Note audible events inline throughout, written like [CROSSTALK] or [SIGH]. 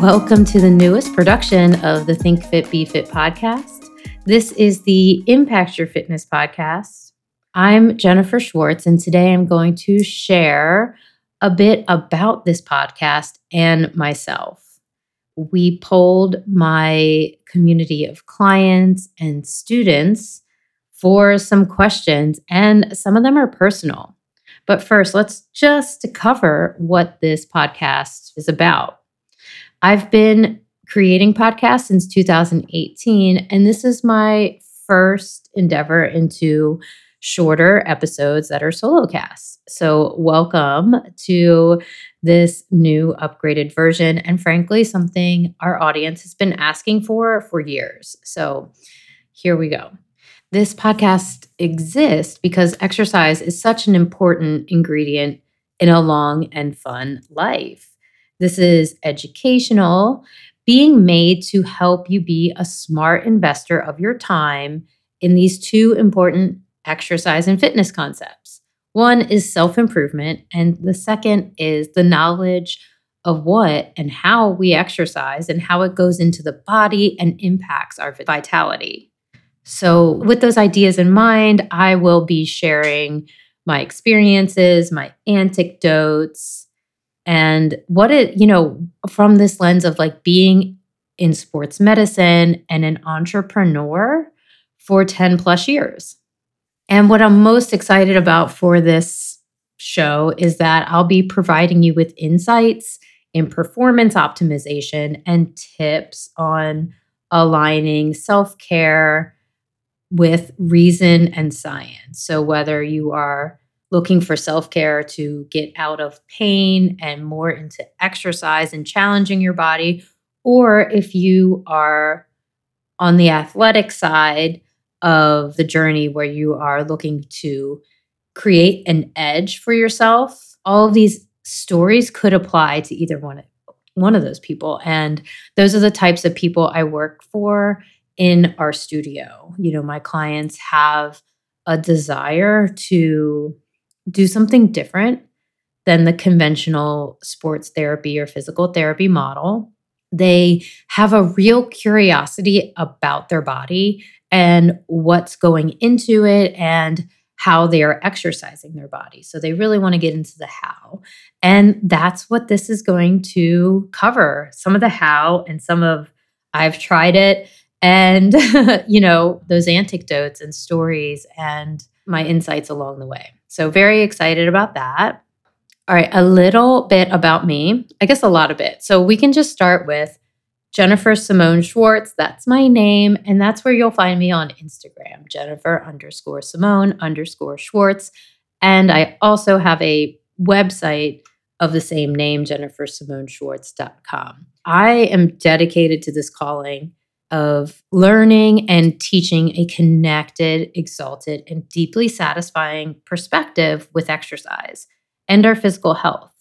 Welcome to the newest production of the Think Fit Be Fit podcast. This is the Impact Your Fitness podcast. I'm Jennifer Schwartz, and today I'm going to share a bit about this podcast and myself. We polled my community of clients and students for some questions, and some of them are personal. But first, let's just cover what this podcast is about. I've been creating podcasts since 2018, and this is my first endeavor into shorter episodes that are solo casts. So, welcome to this new upgraded version, and frankly, something our audience has been asking for for years. So, here we go. This podcast exists because exercise is such an important ingredient in a long and fun life. This is educational, being made to help you be a smart investor of your time in these two important exercise and fitness concepts. One is self improvement, and the second is the knowledge of what and how we exercise and how it goes into the body and impacts our vitality. So, with those ideas in mind, I will be sharing my experiences, my anecdotes, and what it, you know, from this lens of like being in sports medicine and an entrepreneur for 10 plus years. And what I'm most excited about for this show is that I'll be providing you with insights in performance optimization and tips on aligning self care with reason and science. So, whether you are looking for self care to get out of pain and more into exercise and challenging your body, or if you are on the athletic side of the journey where you are looking to create an edge for yourself, all of these stories could apply to either one of one of those people and those are the types of people I work for in our studio. You know, my clients have a desire to do something different than the conventional sports therapy or physical therapy model. They have a real curiosity about their body and what's going into it and how they are exercising their body. So they really want to get into the how. And that's what this is going to cover some of the how and some of I've tried it and, [LAUGHS] you know, those anecdotes and stories and my insights along the way. So, very excited about that. All right, a little bit about me. I guess a lot of it. So, we can just start with Jennifer Simone Schwartz. That's my name. And that's where you'll find me on Instagram, Jennifer underscore Simone underscore Schwartz. And I also have a website of the same name, jennifersimoneschwartz.com. I am dedicated to this calling of learning and teaching a connected, exalted, and deeply satisfying perspective with exercise and our physical health.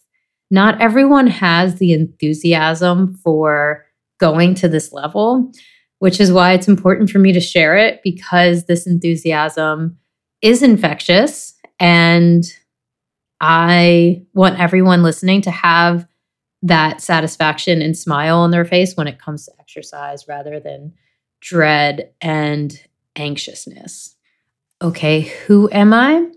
Not everyone has the enthusiasm for going to this level, which is why it's important for me to share it because this enthusiasm is infectious. And I want everyone listening to have that satisfaction and smile on their face when it comes to exercise rather than dread and anxiousness. Okay, who am I?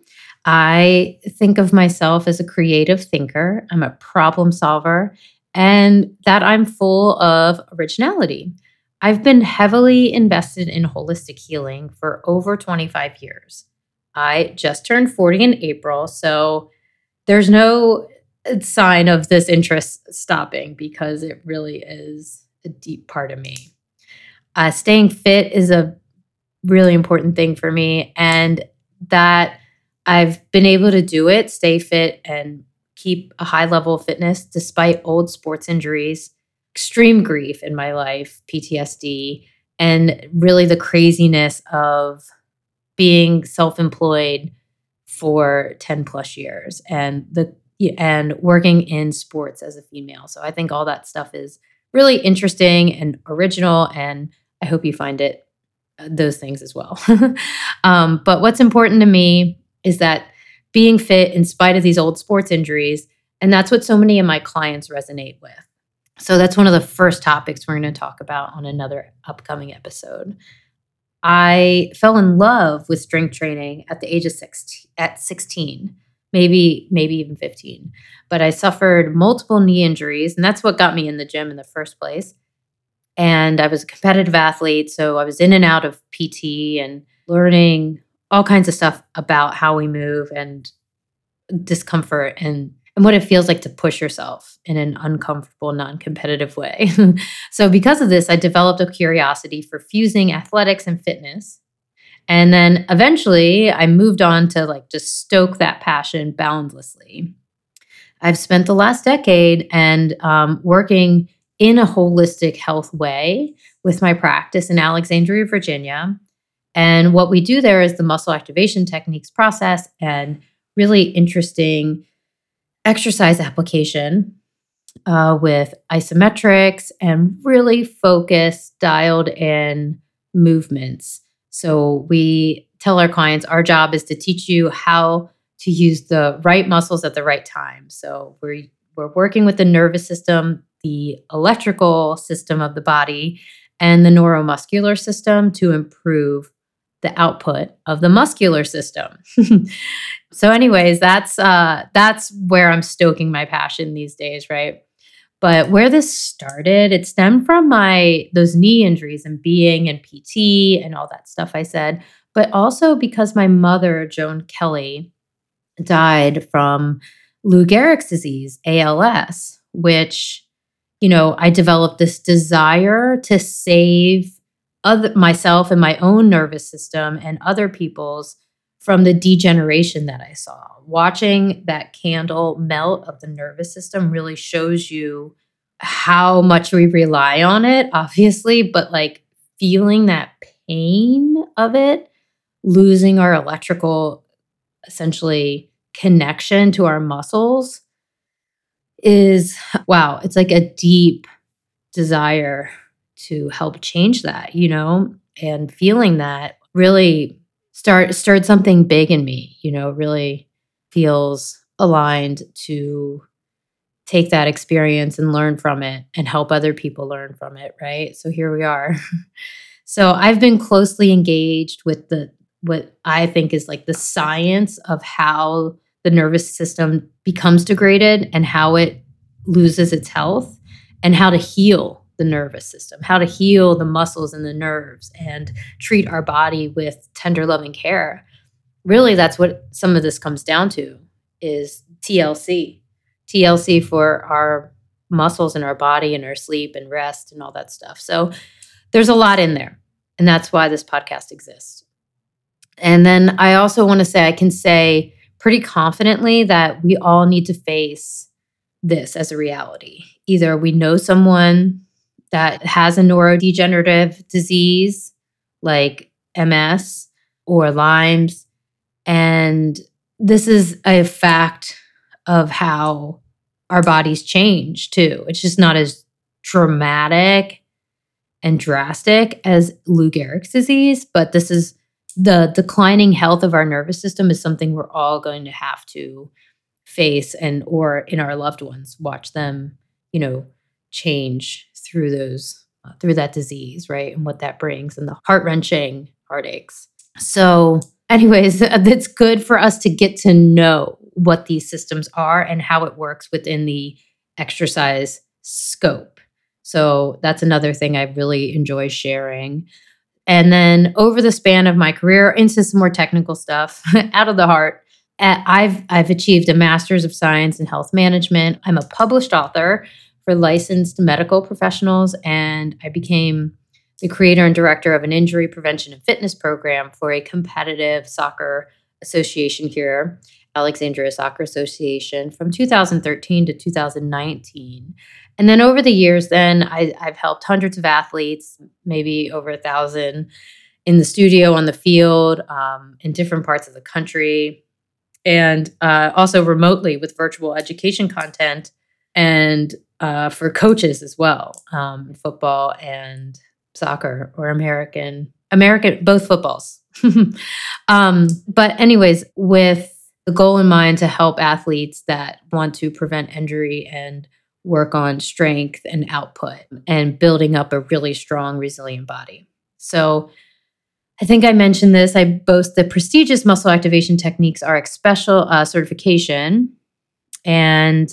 I think of myself as a creative thinker, I'm a problem solver, and that I'm full of originality. I've been heavily invested in holistic healing for over 25 years. I just turned 40 in April, so there's no sign of this interest stopping because it really is a deep part of me. Uh, staying fit is a really important thing for me, and that I've been able to do it, stay fit, and keep a high level of fitness despite old sports injuries, extreme grief in my life, PTSD, and really the craziness of being self employed for 10 plus years and the and working in sports as a female. So I think all that stuff is really interesting and original, and I hope you find it uh, those things as well. [LAUGHS] um, but what's important to me is that being fit in spite of these old sports injuries, and that's what so many of my clients resonate with. So that's one of the first topics we're going to talk about on another upcoming episode. I fell in love with strength training at the age of 16, at 16, maybe maybe even 15. But I suffered multiple knee injuries and that's what got me in the gym in the first place. And I was a competitive athlete, so I was in and out of PT and learning all kinds of stuff about how we move and discomfort and and what it feels like to push yourself in an uncomfortable, non competitive way. [LAUGHS] so, because of this, I developed a curiosity for fusing athletics and fitness. And then eventually, I moved on to like just stoke that passion boundlessly. I've spent the last decade and um, working in a holistic health way with my practice in Alexandria, Virginia. And what we do there is the muscle activation techniques process and really interesting exercise application uh, with isometrics and really focused, dialed in movements. So we tell our clients our job is to teach you how to use the right muscles at the right time. So we're we're working with the nervous system, the electrical system of the body, and the neuromuscular system to improve the output of the muscular system. [LAUGHS] so anyways, that's uh that's where I'm stoking my passion these days, right? But where this started, it stemmed from my those knee injuries and being in PT and all that stuff I said, but also because my mother, Joan Kelly, died from Lou Gehrig's disease, ALS, which you know, I developed this desire to save other myself and my own nervous system and other people's from the degeneration that I saw. Watching that candle melt of the nervous system really shows you how much we rely on it, obviously, but like feeling that pain of it, losing our electrical essentially connection to our muscles is wow, it's like a deep desire to help change that, you know, and feeling that really start stirred something big in me, you know, really feels aligned to take that experience and learn from it and help other people learn from it, right? So here we are. [LAUGHS] so I've been closely engaged with the what I think is like the science of how the nervous system becomes degraded and how it loses its health and how to heal the nervous system, how to heal the muscles and the nerves and treat our body with tender loving care. Really that's what some of this comes down to is TLC. TLC for our muscles and our body and our sleep and rest and all that stuff. So there's a lot in there. And that's why this podcast exists. And then I also want to say I can say pretty confidently that we all need to face this as a reality. Either we know someone that has a neurodegenerative disease like MS or Lyme's. And this is a fact of how our bodies change too. It's just not as dramatic and drastic as Lou Gehrig's disease, but this is the declining health of our nervous system is something we're all going to have to face and or in our loved ones watch them, you know, change through those uh, through that disease, right? And what that brings and the heart-wrenching heartaches. So, anyways, [LAUGHS] it's good for us to get to know what these systems are and how it works within the exercise scope. So, that's another thing I really enjoy sharing. And then over the span of my career into some more technical stuff [LAUGHS] out of the heart, eh, I've I've achieved a master's of science in health management. I'm a published author for licensed medical professionals, and I became the creator and director of an injury prevention and fitness program for a competitive soccer association here, Alexandria Soccer Association, from 2013 to 2019. And then over the years, then I, have helped hundreds of athletes, maybe over a thousand, in the studio, on the field, um, in different parts of the country, and uh, also remotely with virtual education content and uh, for coaches as well, um, football and soccer or American, American, both footballs. [LAUGHS] um, but, anyways, with the goal in mind to help athletes that want to prevent injury and work on strength and output and building up a really strong, resilient body. So, I think I mentioned this. I boast the prestigious muscle activation techniques RX special uh, certification. And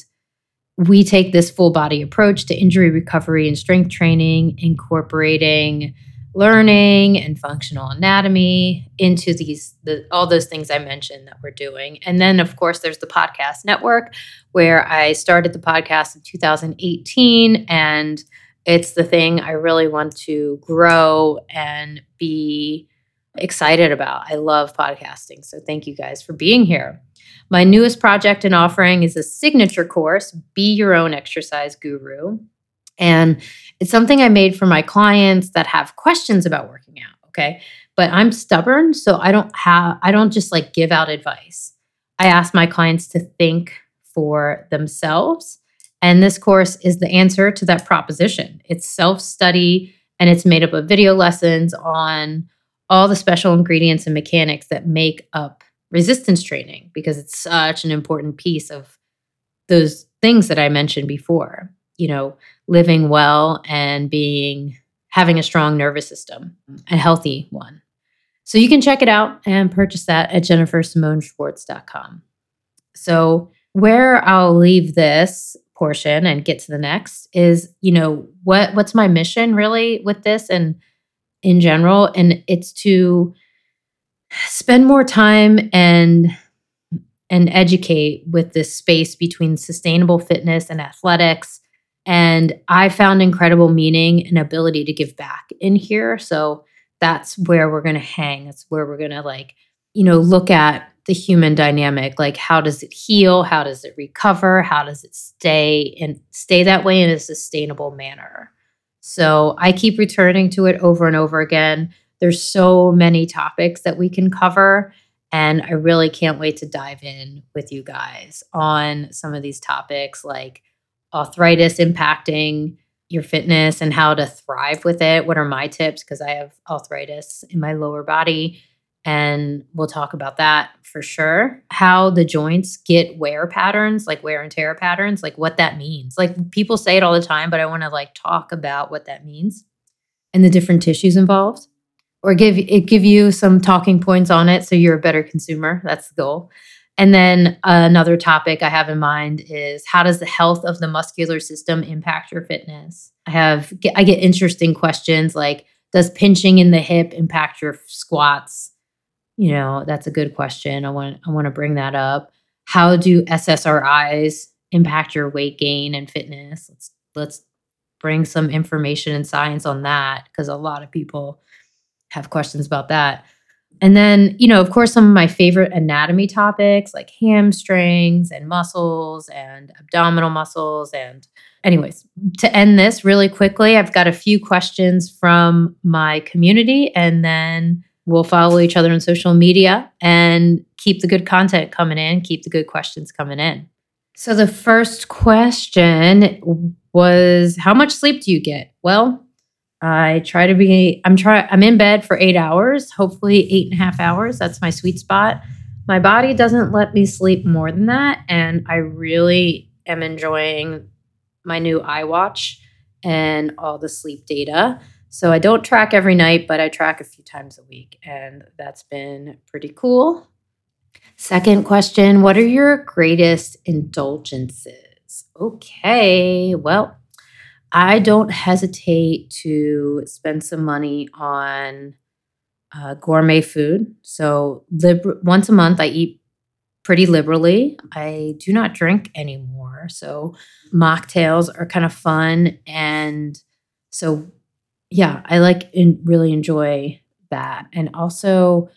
we take this full body approach to injury recovery and strength training, incorporating learning and functional anatomy into these the, all those things I mentioned that we're doing. And then of course there's the podcast network where I started the podcast in 2018 and it's the thing I really want to grow and be excited about. I love podcasting. So thank you guys for being here. My newest project and offering is a signature course, Be Your Own Exercise Guru. And it's something I made for my clients that have questions about working out. Okay. But I'm stubborn. So I don't have, I don't just like give out advice. I ask my clients to think for themselves. And this course is the answer to that proposition. It's self study and it's made up of video lessons on all the special ingredients and mechanics that make up resistance training because it's such an important piece of those things that I mentioned before. You know, living well and being having a strong nervous system, a healthy one. So you can check it out and purchase that at jennifersimoneschwartz.com. So where I'll leave this portion and get to the next is, you know, what what's my mission really with this and in general and it's to spend more time and and educate with this space between sustainable fitness and athletics and I found incredible meaning and ability to give back in here. So that's where we're going to hang. That's where we're going to like, you know, look at the human dynamic. Like, how does it heal? How does it recover? How does it stay and stay that way in a sustainable manner? So I keep returning to it over and over again. There's so many topics that we can cover. And I really can't wait to dive in with you guys on some of these topics like arthritis impacting your fitness and how to thrive with it. What are my tips? Because I have arthritis in my lower body. And we'll talk about that for sure. How the joints get wear patterns, like wear and tear patterns, like what that means. Like people say it all the time, but I want to like talk about what that means and the different tissues involved or give it give you some talking points on it so you're a better consumer. That's the goal. And then another topic I have in mind is how does the health of the muscular system impact your fitness? I have I get interesting questions like does pinching in the hip impact your squats? You know, that's a good question. I want I want to bring that up. How do SSRIs impact your weight gain and fitness? Let's let's bring some information and science on that because a lot of people have questions about that. And then, you know, of course, some of my favorite anatomy topics like hamstrings and muscles and abdominal muscles. And, anyways, to end this really quickly, I've got a few questions from my community, and then we'll follow each other on social media and keep the good content coming in, keep the good questions coming in. So, the first question was How much sleep do you get? Well, I try to be, I'm try I'm in bed for eight hours, hopefully eight and a half hours. That's my sweet spot. My body doesn't let me sleep more than that. And I really am enjoying my new iWatch and all the sleep data. So I don't track every night, but I track a few times a week. And that's been pretty cool. Second question What are your greatest indulgences? Okay, well, I don't hesitate to spend some money on uh, gourmet food. So, liber- once a month, I eat pretty liberally. I do not drink anymore. So, mocktails are kind of fun. And so, yeah, I like and really enjoy that. And also,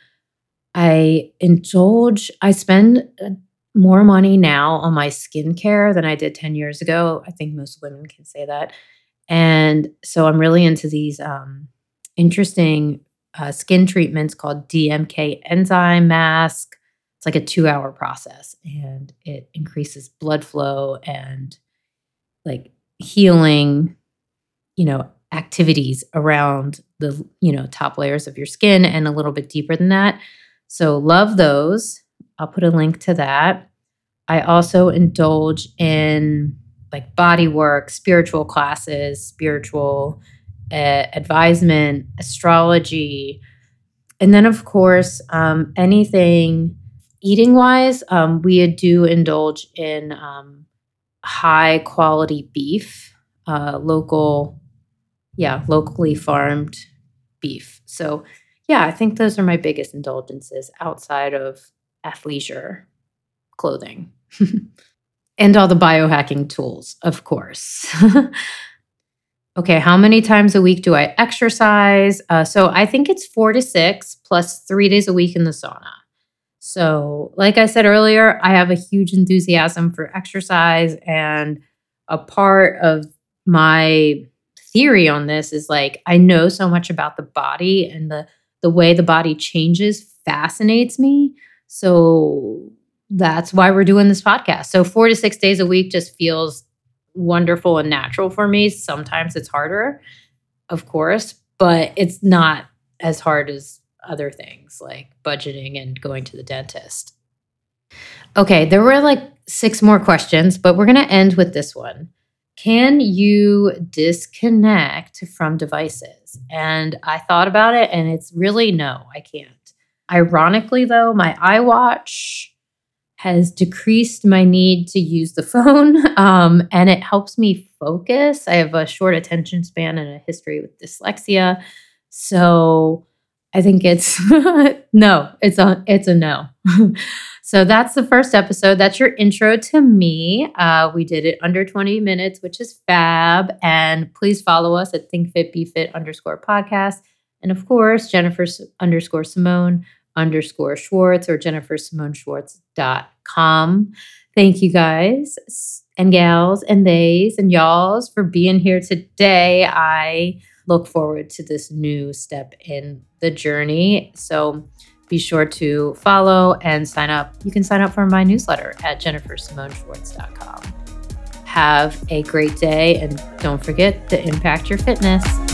I indulge, I spend uh, more money now on my skincare than I did 10 years ago. I think most women can say that. And so I'm really into these um, interesting uh, skin treatments called DMK enzyme mask. It's like a two hour process and it increases blood flow and like healing, you know, activities around the, you know, top layers of your skin and a little bit deeper than that. So love those. I'll put a link to that. I also indulge in like body work, spiritual classes, spiritual uh, advisement, astrology. And then, of course, um, anything eating wise, um, we do indulge in um, high quality beef, uh, local, yeah, locally farmed beef. So, yeah, I think those are my biggest indulgences outside of athleisure clothing [LAUGHS] and all the biohacking tools, of course. [LAUGHS] okay, how many times a week do I exercise? Uh, so I think it's four to six plus three days a week in the sauna. So, like I said earlier, I have a huge enthusiasm for exercise, and a part of my theory on this is like I know so much about the body and the the way the body changes fascinates me. So that's why we're doing this podcast. So 4 to 6 days a week just feels wonderful and natural for me. Sometimes it's harder, of course, but it's not as hard as other things like budgeting and going to the dentist. Okay, there were like six more questions, but we're going to end with this one. Can you disconnect from devices? And I thought about it, and it's really no, I can't. Ironically, though, my iWatch has decreased my need to use the [LAUGHS] phone um, and it helps me focus. I have a short attention span and a history with dyslexia. So I think it's [LAUGHS] no, it's a it's a no. [LAUGHS] so that's the first episode. That's your intro to me. Uh, we did it under 20 minutes, which is fab. And please follow us at thinkfitbefit underscore podcast. And of course, Jennifer underscore Simone underscore Schwartz or jennifersimoneschwartz.com. Thank you guys and gals and theys and y'alls for being here today. I look forward to this new step in the journey. So be sure to follow and sign up. You can sign up for my newsletter at jennifersimoneschwartz.com. Have a great day and don't forget to impact your fitness.